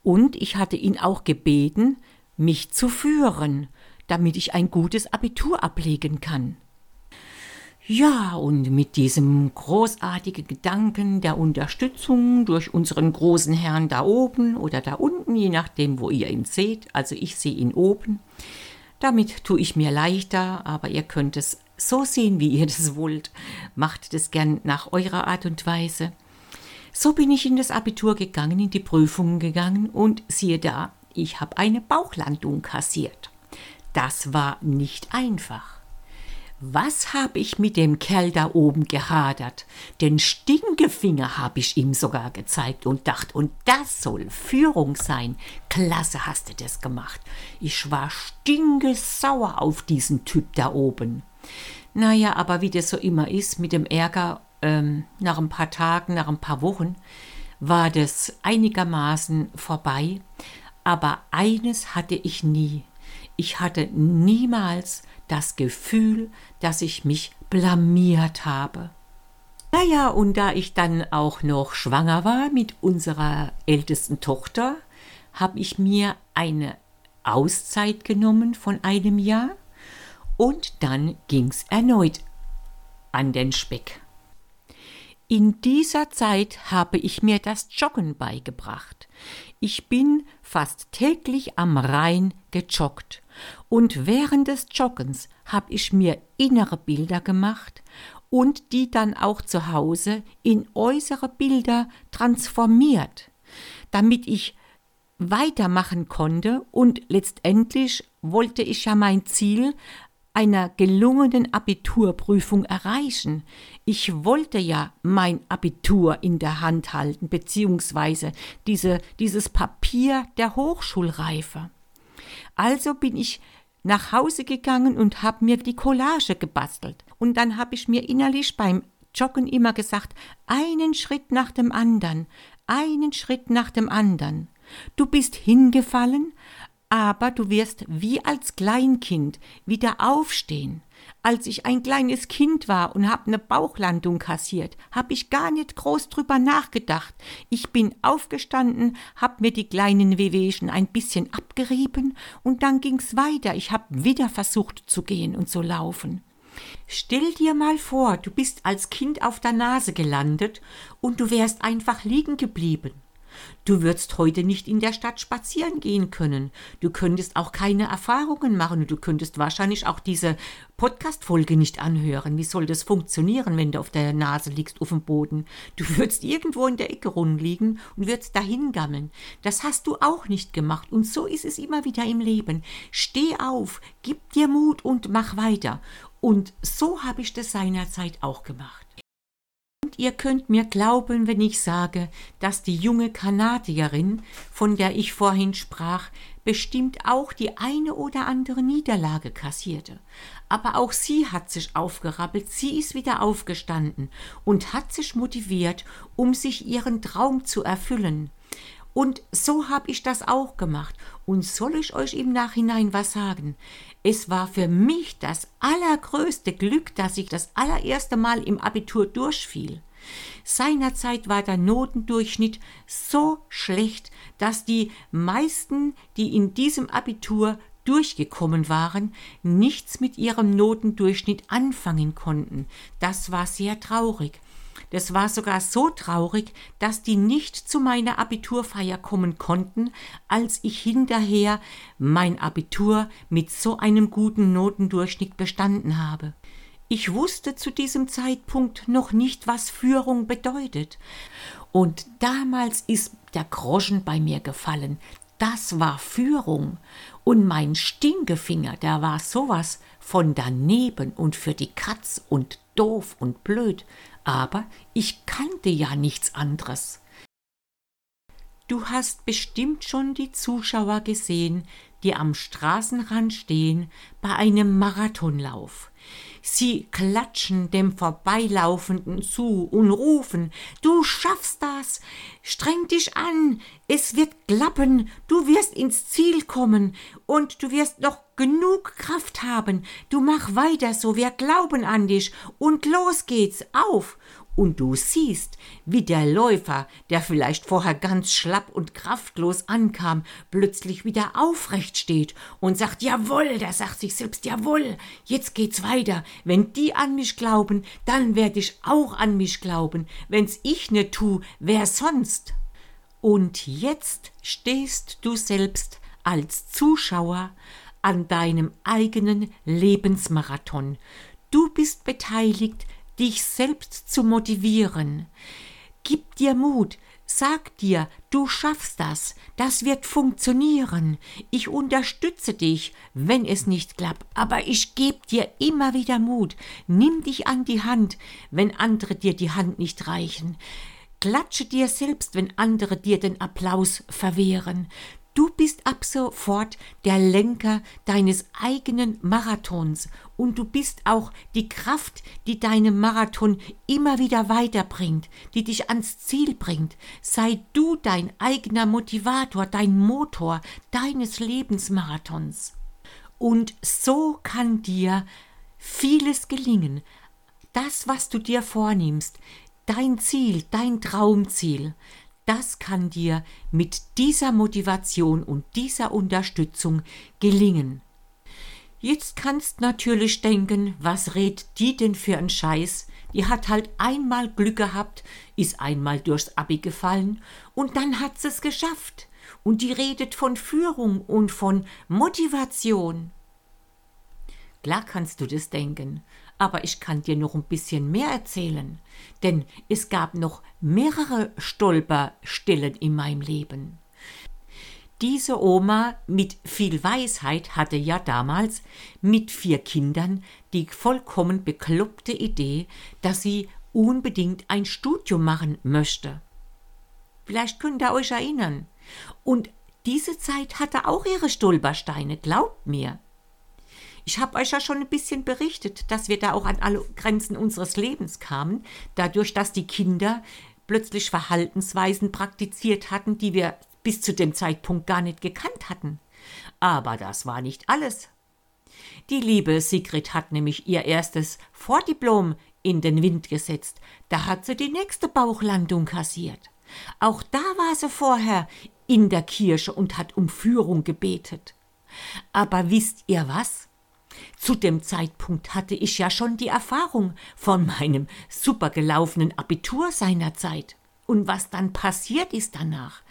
S1: Und ich hatte ihn auch gebeten, mich zu führen, damit ich ein gutes Abitur ablegen kann. Ja, und mit diesem großartigen Gedanken der Unterstützung durch unseren großen Herrn da oben oder da unten, je nachdem, wo ihr ihn seht, also ich sehe ihn oben, damit tue ich mir leichter, aber ihr könnt es so sehen, wie ihr das wollt. Macht das gern nach eurer Art und Weise. So bin ich in das Abitur gegangen, in die Prüfungen gegangen und siehe da, ich habe eine Bauchlandung kassiert. Das war nicht einfach. Was habe ich mit dem Kerl da oben gehadert? Den Stinkefinger habe ich ihm sogar gezeigt und dachte, und das soll Führung sein. Klasse hast du das gemacht. Ich war stinkesauer auf diesen Typ da oben. Naja, aber wie das so immer ist mit dem Ärger, ähm, nach ein paar Tagen, nach ein paar Wochen, war das einigermaßen vorbei. Aber eines hatte ich nie. Ich hatte niemals das Gefühl, dass ich mich blamiert habe. Naja, und da ich dann auch noch schwanger war mit unserer ältesten Tochter, habe ich mir eine Auszeit genommen von einem Jahr und dann ging's erneut an den Speck. In dieser Zeit habe ich mir das Joggen beigebracht. Ich bin fast täglich am Rhein gejoggt und während des Joggens habe ich mir innere Bilder gemacht und die dann auch zu Hause in äußere Bilder transformiert, damit ich weitermachen konnte und letztendlich wollte ich ja mein Ziel einer gelungenen Abiturprüfung erreichen. Ich wollte ja mein Abitur in der Hand halten, beziehungsweise diese, dieses Papier der Hochschulreife. Also bin ich nach Hause gegangen und habe mir die Collage gebastelt. Und dann habe ich mir innerlich beim Joggen immer gesagt, einen Schritt nach dem anderen, einen Schritt nach dem anderen. Du bist hingefallen, aber du wirst wie als Kleinkind wieder aufstehen. Als ich ein kleines Kind war und hab ne Bauchlandung kassiert, hab ich gar nicht groß drüber nachgedacht. Ich bin aufgestanden, hab mir die kleinen Wehwehchen ein bisschen abgerieben und dann ging's weiter. Ich hab wieder versucht zu gehen und zu laufen. Stell dir mal vor, du bist als Kind auf der Nase gelandet und du wärst einfach liegen geblieben. Du würdest heute nicht in der Stadt spazieren gehen können. Du könntest auch keine Erfahrungen machen du könntest wahrscheinlich auch diese Podcast-Folge nicht anhören. Wie soll das funktionieren, wenn du auf der Nase liegst, auf dem Boden? Du würdest irgendwo in der Ecke rumliegen und würdest dahin gammeln. Das hast du auch nicht gemacht. Und so ist es immer wieder im Leben. Steh auf, gib dir Mut und mach weiter. Und so habe ich das seinerzeit auch gemacht. Ihr könnt mir glauben, wenn ich sage, dass die junge Kanadierin, von der ich vorhin sprach, bestimmt auch die eine oder andere Niederlage kassierte. Aber auch sie hat sich aufgerappelt, sie ist wieder aufgestanden und hat sich motiviert, um sich ihren Traum zu erfüllen. Und so habe ich das auch gemacht. Und soll ich euch im Nachhinein was sagen? Es war für mich das allergrößte Glück, dass ich das allererste Mal im Abitur durchfiel. Seinerzeit war der Notendurchschnitt so schlecht, dass die meisten, die in diesem Abitur durchgekommen waren, nichts mit ihrem Notendurchschnitt anfangen konnten. Das war sehr traurig. Das war sogar so traurig, dass die nicht zu meiner Abiturfeier kommen konnten, als ich hinterher mein Abitur mit so einem guten Notendurchschnitt bestanden habe. Ich wusste zu diesem Zeitpunkt noch nicht, was Führung bedeutet. Und damals ist der Groschen bei mir gefallen. Das war Führung. Und mein Stinkefinger, der war sowas von daneben und für die Katz und doof und blöd aber ich kannte ja nichts anderes. Du hast bestimmt schon die Zuschauer gesehen, die am Straßenrand stehen bei einem Marathonlauf. Sie klatschen dem Vorbeilaufenden zu und rufen Du schaffst das. Streng dich an. Es wird klappen. Du wirst ins Ziel kommen. Und du wirst noch genug Kraft haben. Du mach weiter so. Wir glauben an dich. Und los geht's. Auf und du siehst, wie der Läufer, der vielleicht vorher ganz schlapp und kraftlos ankam, plötzlich wieder aufrecht steht und sagt, jawohl, der sagt sich selbst, jawohl, jetzt geht's weiter. Wenn die an mich glauben, dann werd ich auch an mich glauben. Wenn's ich ne tu, wer sonst? Und jetzt stehst du selbst als Zuschauer an deinem eigenen Lebensmarathon. Du bist beteiligt dich selbst zu motivieren. Gib dir Mut, sag dir, du schaffst das, das wird funktionieren. Ich unterstütze dich, wenn es nicht klappt, aber ich gebe dir immer wieder Mut. Nimm dich an die Hand, wenn andere dir die Hand nicht reichen. Klatsche dir selbst, wenn andere dir den Applaus verwehren. Du bist ab sofort der Lenker deines eigenen Marathons und du bist auch die Kraft, die deinen Marathon immer wieder weiterbringt, die dich ans Ziel bringt. Sei du dein eigener Motivator, dein Motor deines Lebensmarathons. Und so kann dir vieles gelingen. Das, was du dir vornimmst, dein Ziel, dein Traumziel, das kann dir mit dieser Motivation und dieser Unterstützung gelingen. Jetzt kannst natürlich denken, was redet die denn für ein Scheiß? Die hat halt einmal Glück gehabt, ist einmal durchs Abi gefallen und dann hat sie es geschafft. Und die redet von Führung und von Motivation. Klar kannst du das denken, aber ich kann dir noch ein bisschen mehr erzählen, denn es gab noch mehrere Stolperstellen in meinem Leben. Diese Oma mit viel Weisheit hatte ja damals mit vier Kindern die vollkommen bekloppte Idee, dass sie unbedingt ein Studium machen möchte. Vielleicht könnt ihr euch erinnern. Und diese Zeit hatte auch ihre Stolpersteine, glaubt mir. Ich habe euch ja schon ein bisschen berichtet, dass wir da auch an alle Grenzen unseres Lebens kamen, dadurch, dass die Kinder plötzlich Verhaltensweisen praktiziert hatten, die wir bis zu dem Zeitpunkt gar nicht gekannt hatten. Aber das war nicht alles. Die liebe Sigrid hat nämlich ihr erstes Vordiplom in den Wind gesetzt. Da hat sie die nächste Bauchlandung kassiert. Auch da war sie vorher in der Kirche und hat um Führung gebetet. Aber wisst ihr was? Zu dem Zeitpunkt hatte ich ja schon die Erfahrung von meinem supergelaufenen Abitur seinerzeit und was dann passiert ist danach.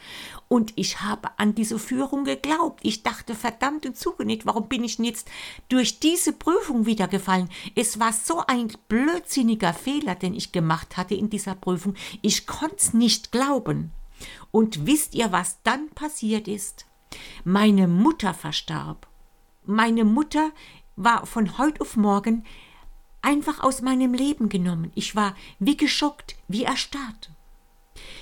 S1: Und ich habe an diese Führung geglaubt. Ich dachte, verdammt und zugenäht, warum bin ich denn jetzt durch diese Prüfung wieder gefallen? Es war so ein blödsinniger Fehler, den ich gemacht hatte in dieser Prüfung. Ich konnte es nicht glauben. Und wisst ihr, was dann passiert ist? Meine Mutter verstarb. Meine Mutter war von heute auf morgen einfach aus meinem Leben genommen. Ich war wie geschockt, wie erstarrt.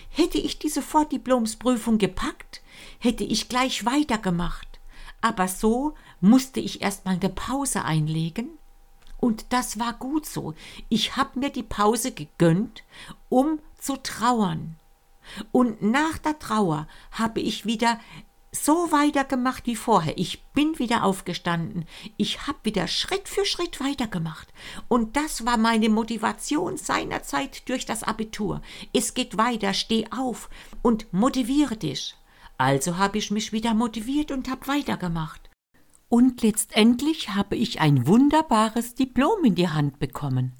S1: Hätte ich diese Vordiplomsprüfung gepackt, hätte ich gleich weitergemacht. Aber so musste ich erst mal eine Pause einlegen. Und das war gut so. Ich habe mir die Pause gegönnt, um zu trauern. Und nach der Trauer habe ich wieder so weitergemacht wie vorher. Ich bin wieder aufgestanden. Ich habe wieder Schritt für Schritt weitergemacht. Und das war meine Motivation seinerzeit durch das Abitur. Es geht weiter, steh auf und motiviere dich. Also habe ich mich wieder motiviert und habe weitergemacht. Und letztendlich habe ich ein wunderbares Diplom in die Hand bekommen.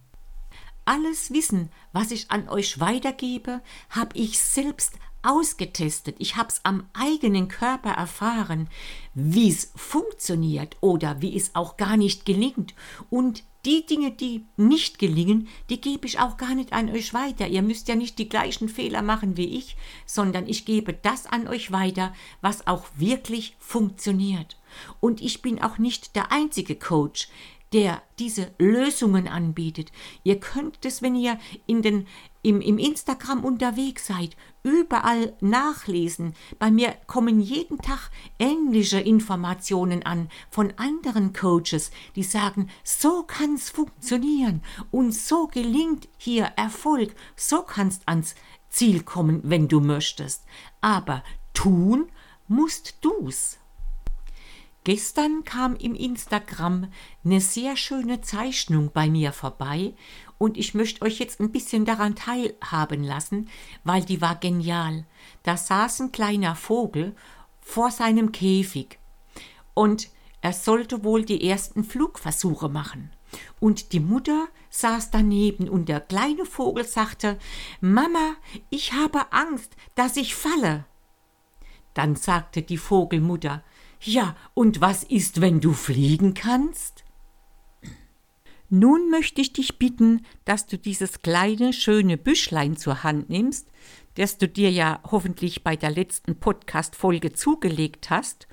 S1: Alles Wissen, was ich an euch weitergebe, habe ich selbst ausgetestet, ich habe es am eigenen Körper erfahren, wie es funktioniert oder wie es auch gar nicht gelingt. Und die Dinge, die nicht gelingen, die gebe ich auch gar nicht an euch weiter. Ihr müsst ja nicht die gleichen Fehler machen wie ich, sondern ich gebe das an euch weiter, was auch wirklich funktioniert. Und ich bin auch nicht der einzige Coach, der diese Lösungen anbietet. Ihr könnt es, wenn ihr in den, im, im Instagram unterwegs seid, überall nachlesen. Bei mir kommen jeden Tag ähnliche Informationen an von anderen Coaches, die sagen, so kann es funktionieren und so gelingt hier Erfolg, so kannst ans Ziel kommen, wenn du möchtest. Aber tun musst du's. Gestern kam im Instagram eine sehr schöne Zeichnung bei mir vorbei und ich möchte euch jetzt ein bisschen daran teilhaben lassen, weil die war genial. Da saß ein kleiner Vogel vor seinem Käfig und er sollte wohl die ersten Flugversuche machen. Und die Mutter saß daneben und der kleine Vogel sagte, Mama, ich habe Angst, dass ich falle. Dann sagte die Vogelmutter, ja, und was ist, wenn du fliegen kannst? Nun möchte ich dich bitten, dass du dieses kleine, schöne Büschlein zur Hand nimmst, das du dir ja hoffentlich bei der letzten Podcast-Folge zugelegt hast,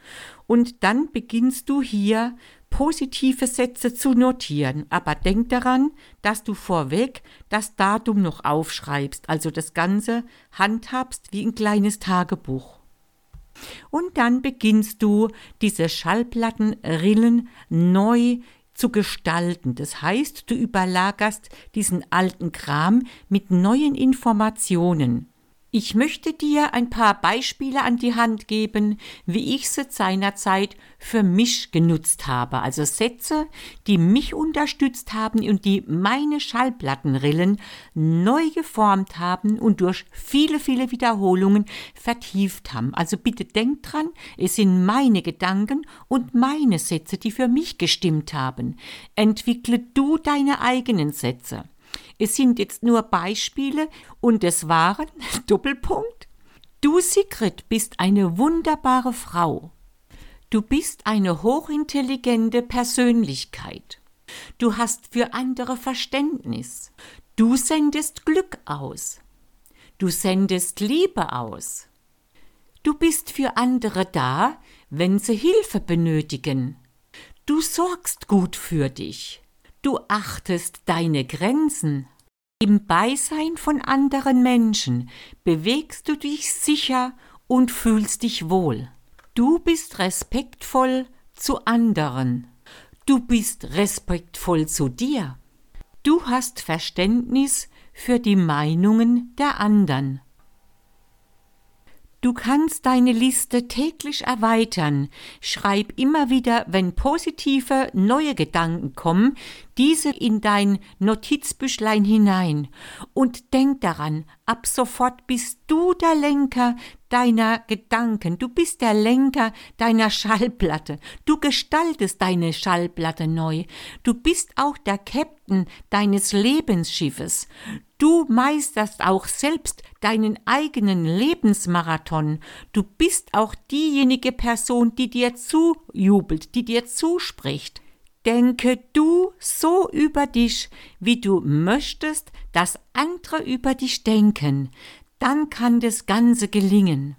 S1: und dann beginnst du hier positive Sätze zu notieren. Aber denk daran, dass du vorweg das Datum noch aufschreibst, also das Ganze handhabst wie ein kleines Tagebuch. Und dann beginnst du, diese Schallplattenrillen neu zu gestalten. Das heißt, du überlagerst diesen alten Kram mit neuen Informationen. Ich möchte dir ein paar Beispiele an die Hand geben, wie ich sie seinerzeit für mich genutzt habe. Also Sätze, die mich unterstützt haben und die meine Schallplattenrillen neu geformt haben und durch viele, viele Wiederholungen vertieft haben. Also bitte denk dran, es sind meine Gedanken und meine Sätze, die für mich gestimmt haben. Entwickle du deine eigenen Sätze. Es sind jetzt nur Beispiele und es waren, Doppelpunkt, du Sigrid bist eine wunderbare Frau. Du bist eine hochintelligente Persönlichkeit. Du hast für andere Verständnis. Du sendest Glück aus. Du sendest Liebe aus. Du bist für andere da, wenn sie Hilfe benötigen. Du sorgst gut für dich. Du achtest deine Grenzen. Im Beisein von anderen Menschen bewegst du dich sicher und fühlst dich wohl. Du bist respektvoll zu anderen. Du bist respektvoll zu dir. Du hast Verständnis für die Meinungen der anderen. Du kannst deine Liste täglich erweitern. Schreib immer wieder, wenn positive neue Gedanken kommen, diese in dein Notizbüchlein hinein. Und denk daran, ab sofort bist du der Lenker deiner Gedanken. Du bist der Lenker deiner Schallplatte. Du gestaltest deine Schallplatte neu. Du bist auch der Captain deines Lebensschiffes. Du meisterst auch selbst deinen eigenen Lebensmarathon. Du bist auch diejenige Person, die dir zujubelt, die dir zuspricht. Denke du so über dich, wie du möchtest, dass andere über dich denken. Dann kann das Ganze gelingen.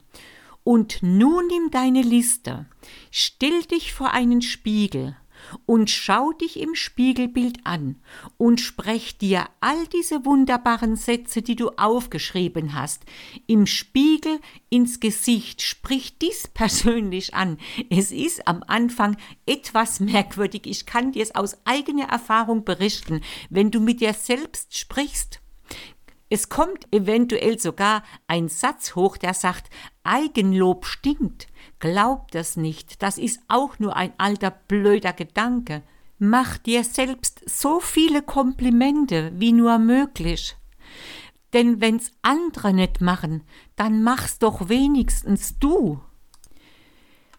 S1: Und nun nimm deine Liste, still dich vor einen Spiegel und schau dich im Spiegelbild an und sprech dir all diese wunderbaren Sätze, die du aufgeschrieben hast, im Spiegel ins Gesicht. Sprich dies persönlich an. Es ist am Anfang etwas merkwürdig. Ich kann dir es aus eigener Erfahrung berichten. Wenn du mit dir selbst sprichst, es kommt eventuell sogar ein Satz hoch, der sagt, Eigenlob stinkt. Glaub das nicht, das ist auch nur ein alter blöder Gedanke. Mach dir selbst so viele Komplimente wie nur möglich. Denn wenn's andere nicht machen, dann mach's doch wenigstens du.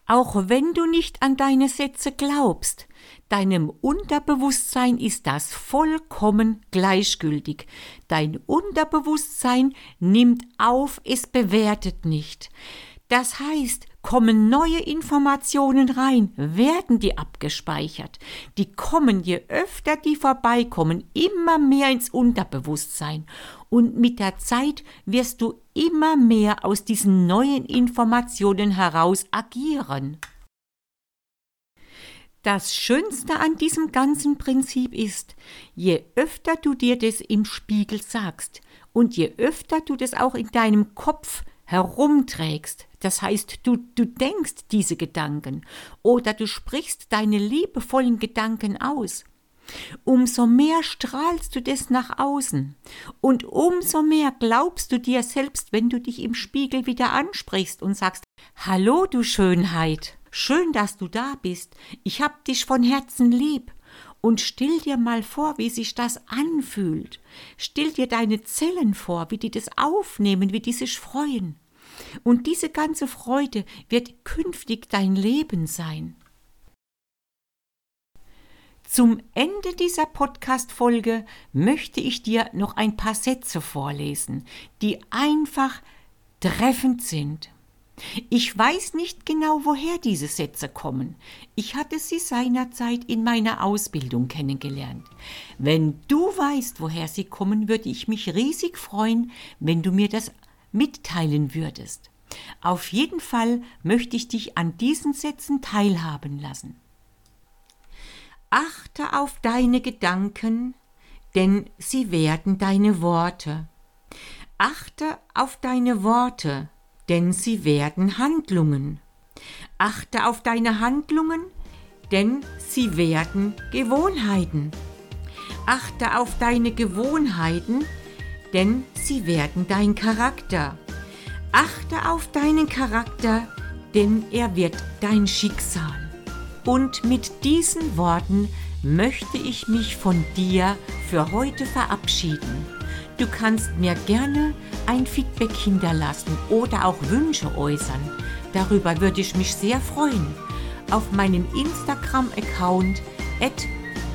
S1: Auch wenn du nicht an deine Sätze glaubst, Deinem Unterbewusstsein ist das vollkommen gleichgültig. Dein Unterbewusstsein nimmt auf, es bewertet nicht. Das heißt, kommen neue Informationen rein, werden die abgespeichert. Die kommen, je öfter die vorbeikommen, immer mehr ins Unterbewusstsein. Und mit der Zeit wirst du immer mehr aus diesen neuen Informationen heraus agieren. Das Schönste an diesem ganzen Prinzip ist, je öfter du dir das im Spiegel sagst und je öfter du das auch in deinem Kopf herumträgst, das heißt, du, du denkst diese Gedanken oder du sprichst deine liebevollen Gedanken aus, umso mehr strahlst du das nach außen und umso mehr glaubst du dir selbst, wenn du dich im Spiegel wieder ansprichst und sagst, Hallo, du Schönheit. Schön, dass du da bist. Ich hab dich von Herzen lieb. Und still dir mal vor, wie sich das anfühlt. Still dir deine Zellen vor, wie die das aufnehmen, wie die sich freuen. Und diese ganze Freude wird künftig dein Leben sein. Zum Ende dieser Podcast-Folge möchte ich dir noch ein paar Sätze vorlesen, die einfach treffend sind. Ich weiß nicht genau, woher diese Sätze kommen. Ich hatte sie seinerzeit in meiner Ausbildung kennengelernt. Wenn du weißt, woher sie kommen, würde ich mich riesig freuen, wenn du mir das mitteilen würdest. Auf jeden Fall möchte ich dich an diesen Sätzen teilhaben lassen. Achte auf deine Gedanken, denn sie werden deine Worte. Achte auf deine Worte, denn sie werden Handlungen. Achte auf deine Handlungen, denn sie werden Gewohnheiten. Achte auf deine Gewohnheiten, denn sie werden dein Charakter. Achte auf deinen Charakter, denn er wird dein Schicksal. Und mit diesen Worten möchte ich mich von dir für heute verabschieden. Du kannst mir gerne ein Feedback hinterlassen oder auch Wünsche äußern. Darüber würde ich mich sehr freuen. Auf meinem Instagram-Account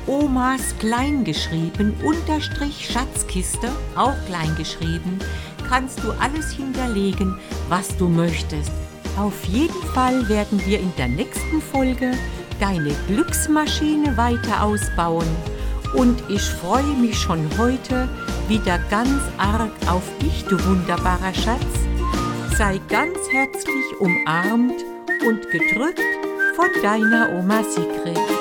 S1: Omas kleingeschrieben unterstrich Schatzkiste, auch kleingeschrieben, kannst du alles hinterlegen, was du möchtest. Auf jeden Fall werden wir in der nächsten Folge deine Glücksmaschine weiter ausbauen und ich freue mich schon heute wieder ganz arg auf dich, du wunderbarer Schatz. Sei ganz herzlich umarmt und gedrückt von deiner Oma Sigrid.